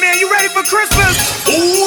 man, you ready for Christmas? Oh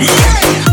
Yeah.